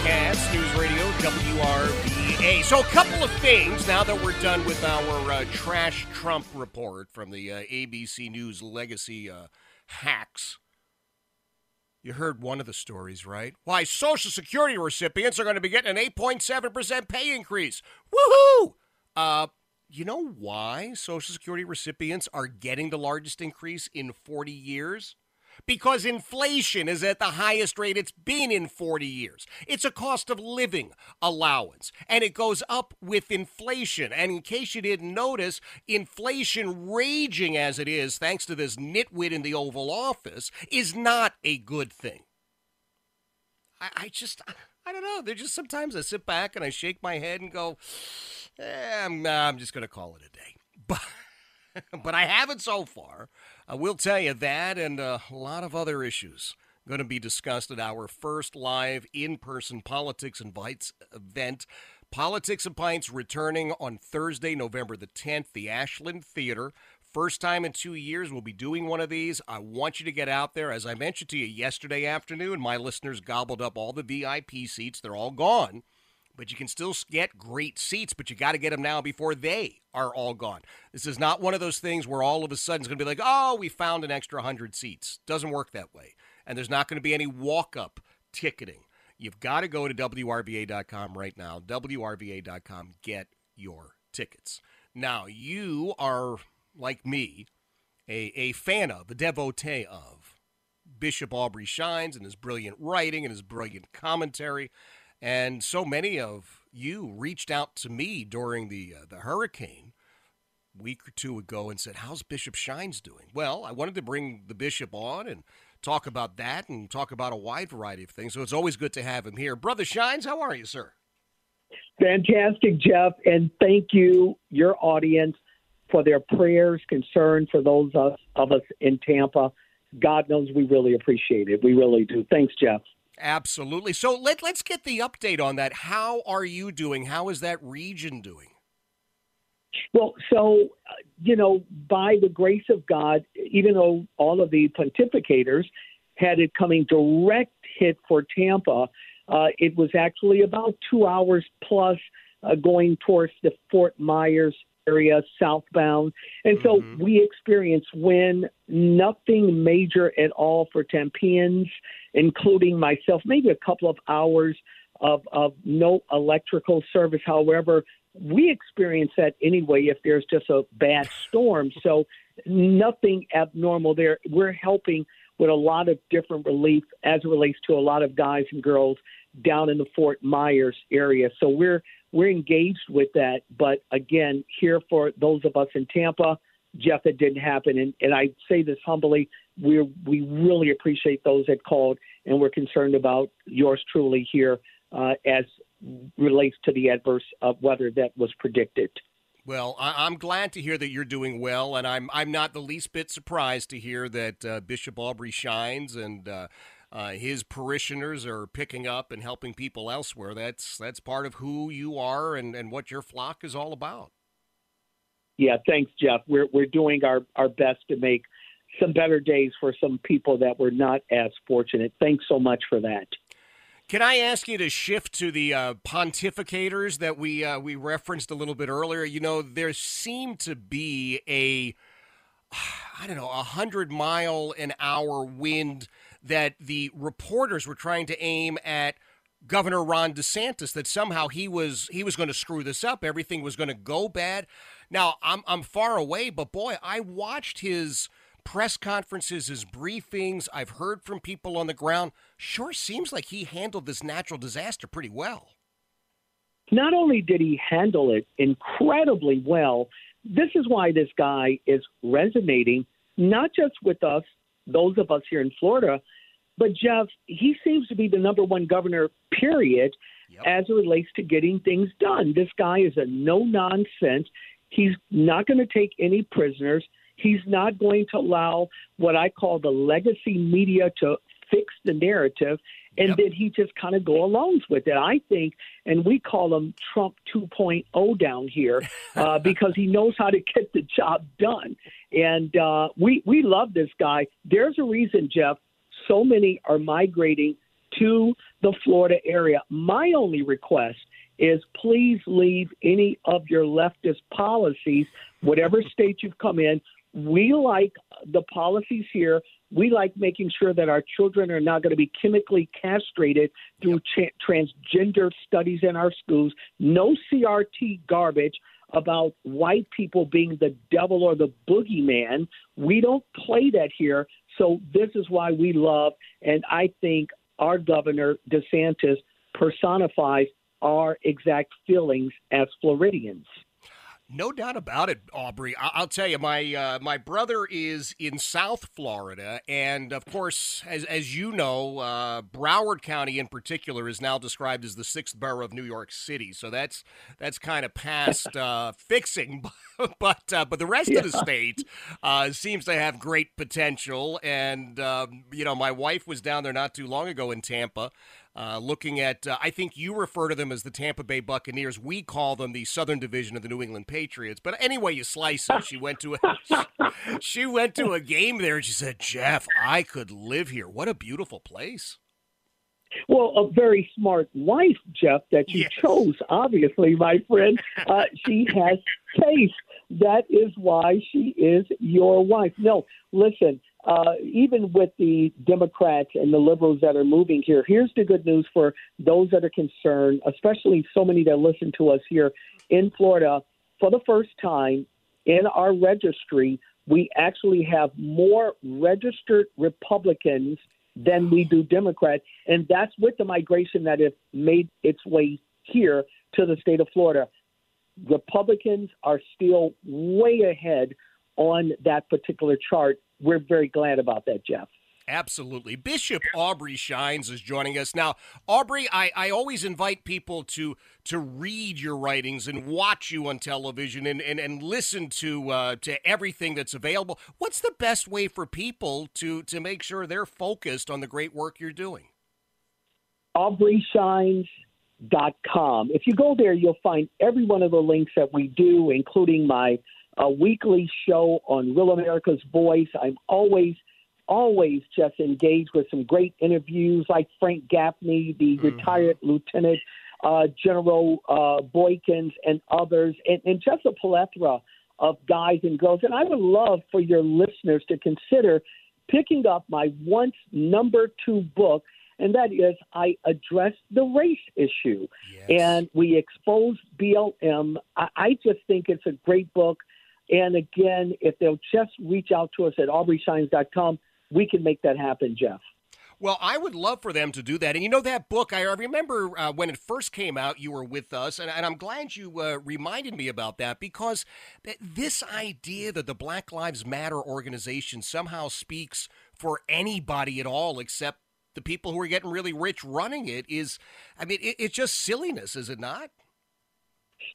335, Jeff News Radio, WRVA. So, a couple of things now that we're done with our uh, trash Trump report from the uh, ABC News legacy uh, hacks. You heard one of the stories, right? Why Social Security recipients are going to be getting an 8.7% pay increase. Woohoo! Uh, you know why Social Security recipients are getting the largest increase in 40 years? Because inflation is at the highest rate it's been in 40 years. It's a cost of living allowance, and it goes up with inflation. And in case you didn't notice, inflation raging as it is, thanks to this nitwit in the Oval Office, is not a good thing. I, I just. I don't know. They're just sometimes I sit back and I shake my head and go, eh, I'm, I'm just going to call it a day. But, but I haven't so far. I will tell you that and a lot of other issues going to be discussed at our first live in person Politics and event. Politics and Pints returning on Thursday, November the 10th, the Ashland Theater. First time in two years, we'll be doing one of these. I want you to get out there. As I mentioned to you yesterday afternoon, my listeners gobbled up all the VIP seats. They're all gone but you can still get great seats, but you got to get them now before they are all gone. This is not one of those things where all of a sudden it's going to be like, oh, we found an extra 100 seats. Doesn't work that way. And there's not going to be any walk up ticketing. You've got to go to WRVA.com right now. WRVA.com. Get your tickets. Now, you are, like me, a, a fan of, a devotee of Bishop Aubrey Shines and his brilliant writing and his brilliant commentary. And so many of you reached out to me during the uh, the hurricane week or two ago and said, "How's Bishop Shines doing?" Well, I wanted to bring the bishop on and talk about that and talk about a wide variety of things. So it's always good to have him here. Brother Shines, how are you, sir? Fantastic, Jeff, and thank you, your audience, for their prayers, concern for those of, of us in Tampa. God knows we really appreciate it. We really do. Thanks, Jeff. Absolutely. So let, let's get the update on that. How are you doing? How is that region doing? Well, so, uh, you know, by the grace of God, even though all of the pontificators had it coming direct hit for Tampa, uh, it was actually about two hours plus uh, going towards the Fort Myers area southbound. And so mm-hmm. we experienced when nothing major at all for Tempeans, including myself, maybe a couple of hours of, of no electrical service. However, we experience that anyway if there's just a bad storm. So nothing abnormal there. We're helping with a lot of different relief as it relates to a lot of guys and girls down in the Fort Myers area. So we're we're engaged with that. But again, here for those of us in Tampa, Jeff, it didn't happen. And, and I say this humbly, we we really appreciate those that called, and we're concerned about yours truly here uh, as relates to the adverse uh, weather that was predicted. Well, I- am glad to hear that you're doing well, and I'm I'm not the least bit surprised to hear that uh, Bishop Aubrey Shines and uh, his parishioners are picking up and helping people elsewhere. That's that's part of who you are and, and what your flock is all about. Yeah, thanks, Jeff. We're we're doing our, our best to make some better days for some people that were not as fortunate. Thanks so much for that. Can I ask you to shift to the uh, pontificators that we uh, we referenced a little bit earlier? You know, there seemed to be a I don't know, a hundred mile an hour wind that the reporters were trying to aim at Governor Ron DeSantis that somehow he was he was going to screw this up. Everything was going to go bad. Now I'm I'm far away, but boy, I watched his press conferences, his briefings. I've heard from people on the ground. Sure seems like he handled this natural disaster pretty well. Not only did he handle it incredibly well, this is why this guy is resonating not just with us, those of us here in Florida, but Jeff, he seems to be the number one governor, period, yep. as it relates to getting things done. This guy is a no nonsense. He's not going to take any prisoners. He's not going to allow what I call the legacy media to fix the narrative and yep. then he just kind of go along with it. I think, and we call him Trump 2.0 down here uh, because he knows how to get the job done. And uh, we we love this guy. There's a reason, Jeff. So many are migrating to the Florida area. My only request is please leave any of your leftist policies, whatever state you've come in. We like the policies here we like making sure that our children are not going to be chemically castrated through yep. transgender studies in our schools. No CRT garbage about white people being the devil or the boogeyman. We don't play that here. So this is why we love, and I think our governor DeSantis personifies our exact feelings as Floridians. No doubt about it, Aubrey. I- will tell you, my uh, my brother is in South Florida, and of course, as as you know, uh, Broward County in particular is now described as the sixth borough of New York City. So that's that's kind of past uh, fixing, but uh, but the rest yeah. of the state uh, seems to have great potential. And um, you know, my wife was down there not too long ago in Tampa. Uh, looking at, uh, I think you refer to them as the Tampa Bay Buccaneers. We call them the Southern Division of the New England Patriots. But anyway, you slice it. She went to a, she went to a game there, and she said, "Jeff, I could live here. What a beautiful place." Well, a very smart wife, Jeff, that you yes. chose, obviously, my friend. Uh, she has taste. That is why she is your wife. No, listen, uh, even with the Democrats and the liberals that are moving here, here's the good news for those that are concerned, especially so many that listen to us here in Florida. For the first time in our registry, we actually have more registered Republicans than we do Democrats. And that's with the migration that has made its way here to the state of Florida. Republicans are still way ahead on that particular chart we're very glad about that, Jeff. Absolutely. Bishop Aubrey Shines is joining us. Now, Aubrey, I, I always invite people to to read your writings and watch you on television and, and, and listen to uh, to everything that's available. What's the best way for people to, to make sure they're focused on the great work you're doing? AubreyShines.com. If you go there, you'll find every one of the links that we do, including my a weekly show on Real America's Voice. I'm always, always just engaged with some great interviews like Frank Gaffney, the mm-hmm. retired Lieutenant uh, General uh, Boykins, and others, and, and just a plethora of guys and girls. And I would love for your listeners to consider picking up my once number two book and that is I address the race issue. Yes. And we expose BLM. I, I, just think it's a great book. And again, if they'll just reach out to us at aubreyshines.com, we can make that happen, Jeff. Well, I would love for them to do that. And you know, that book, I remember uh, when it first came out, you were with us, and, and I'm glad you uh, reminded me about that because th- this idea that the Black Lives Matter organization somehow speaks for anybody at all except the people who are getting really rich running it is, I mean, it, it's just silliness, is it not?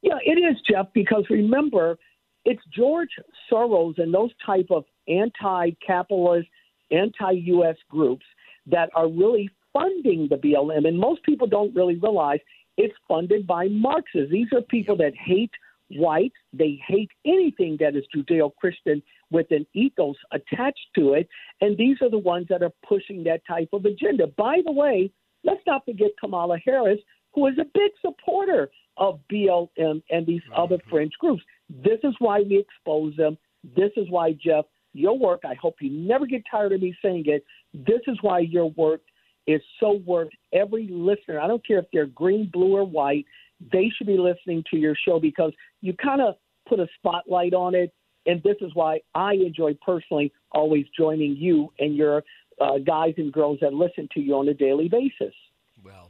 Yeah, it is, Jeff, because remember, it's George Soros and those type of anti-capitalist, anti-U.S. groups that are really funding the BLM. And most people don't really realize it's funded by Marxists. These are people that hate whites. They hate anything that is Judeo-Christian with an ethos attached to it. And these are the ones that are pushing that type of agenda. By the way, let's not forget Kamala Harris, who is a big supporter of BLM and these mm-hmm. other fringe groups. This is why we expose them. This is why, Jeff, your work, I hope you never get tired of me saying it. This is why your work is so worth every listener. I don't care if they're green, blue, or white. They should be listening to your show because you kind of put a spotlight on it. And this is why I enjoy personally always joining you and your uh, guys and girls that listen to you on a daily basis.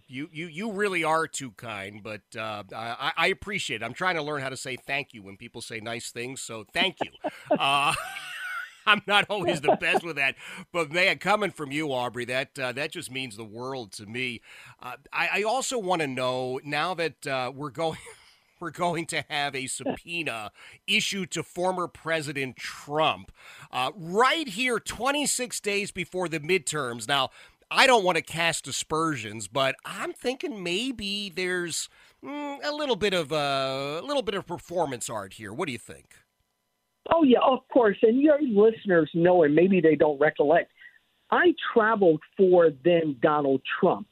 You, you, you really are too kind, but uh, I, I appreciate it. I'm trying to learn how to say thank you when people say nice things, so thank you. uh, I'm not always the best with that, but man, coming from you, Aubrey, that uh, that just means the world to me. Uh, I, I, also want to know now that uh, we're going. We're going to have a subpoena issued to former President Trump uh, right here, 26 days before the midterms. Now, I don't want to cast aspersions, but I'm thinking maybe there's mm, a little bit of uh, a little bit of performance art here. What do you think? Oh, yeah, of course. And your listeners know, and maybe they don't recollect. I traveled for then Donald Trump.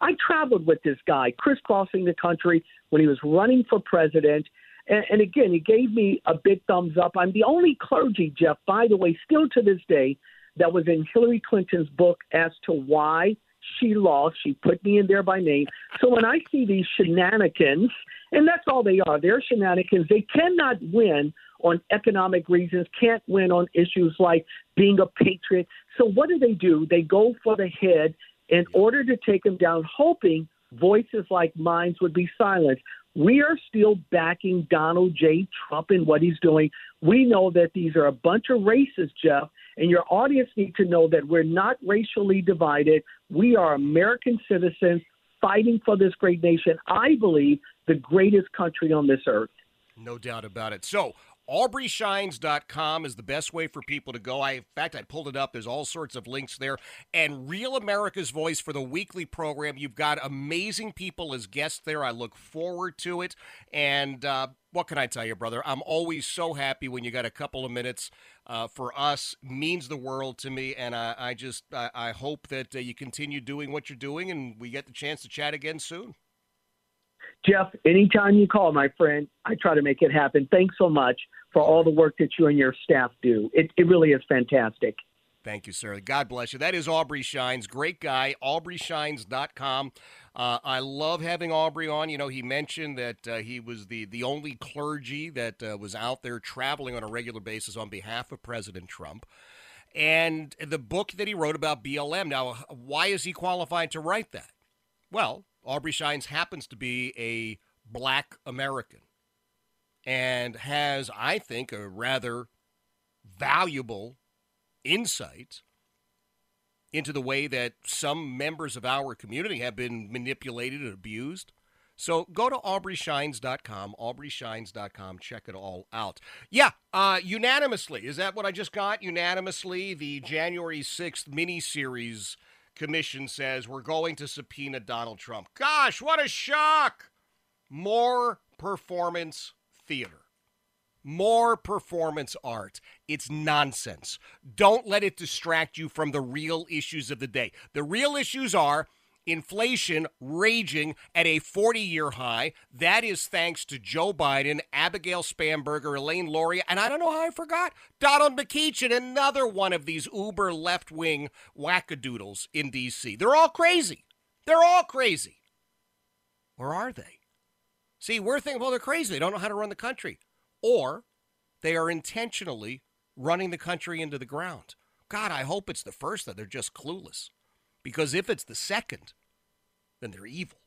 I traveled with this guy, crisscrossing the country when he was running for president. And, and again, he gave me a big thumbs up. I'm the only clergy, Jeff, by the way, still to this day, that was in Hillary Clinton's book as to why she lost. She put me in there by name. So when I see these shenanigans, and that's all they are, they're shenanigans, they cannot win on economic reasons, can't win on issues like being a patriot. So what do they do? They go for the head in order to take him down, hoping voices like mine would be silenced. We are still backing Donald J. Trump in what he's doing. We know that these are a bunch of racists, Jeff, and your audience need to know that we're not racially divided. We are American citizens fighting for this great nation. I believe the greatest country on this earth. No doubt about it. So, AubreyShines.com is the best way for people to go. I, in fact, I pulled it up. There's all sorts of links there. And Real America's Voice for the weekly program. You've got amazing people as guests there. I look forward to it. And uh, what can I tell you, brother? I'm always so happy when you got a couple of minutes uh, for us. Means the world to me. And I, I just I, I, hope that uh, you continue doing what you're doing, and we get the chance to chat again soon. Jeff, anytime you call, my friend, I try to make it happen. Thanks so much for all the work that you and your staff do. It, it really is fantastic. Thank you, sir. God bless you. That is Aubrey Shines. Great guy. AubreyShines.com. Uh, I love having Aubrey on. You know, he mentioned that uh, he was the, the only clergy that uh, was out there traveling on a regular basis on behalf of President Trump. And the book that he wrote about BLM. Now, why is he qualified to write that? Well, Aubrey Shines happens to be a black American and has, I think, a rather valuable insight into the way that some members of our community have been manipulated and abused. So go to aubreyshines.com, aubreyshines.com, check it all out. Yeah, uh, unanimously, is that what I just got? Unanimously, the January 6th mini-series commission says we're going to subpoena Donald Trump. Gosh, what a shock! More performance theater. More performance art. It's nonsense. Don't let it distract you from the real issues of the day. The real issues are inflation raging at a 40 year high. That is thanks to Joe Biden, Abigail Spanberger, Elaine Luria, and I don't know how I forgot Donald McEachin, another one of these uber left wing wackadoodles in D.C. They're all crazy. They're all crazy. Or are they? See, we're thinking, well, they're crazy. They don't know how to run the country. Or they are intentionally running the country into the ground. God, I hope it's the first that they're just clueless. Because if it's the second, then they're evil.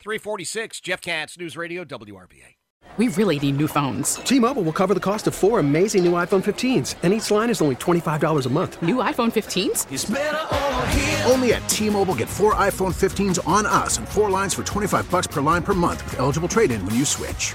346, Jeff Katz, News Radio, WRVA. We really need new phones. T Mobile will cover the cost of four amazing new iPhone 15s, and each line is only $25 a month. New iPhone 15s? Only at T Mobile get four iPhone 15s on us and four lines for 25 bucks per line per month with eligible trade in when you switch.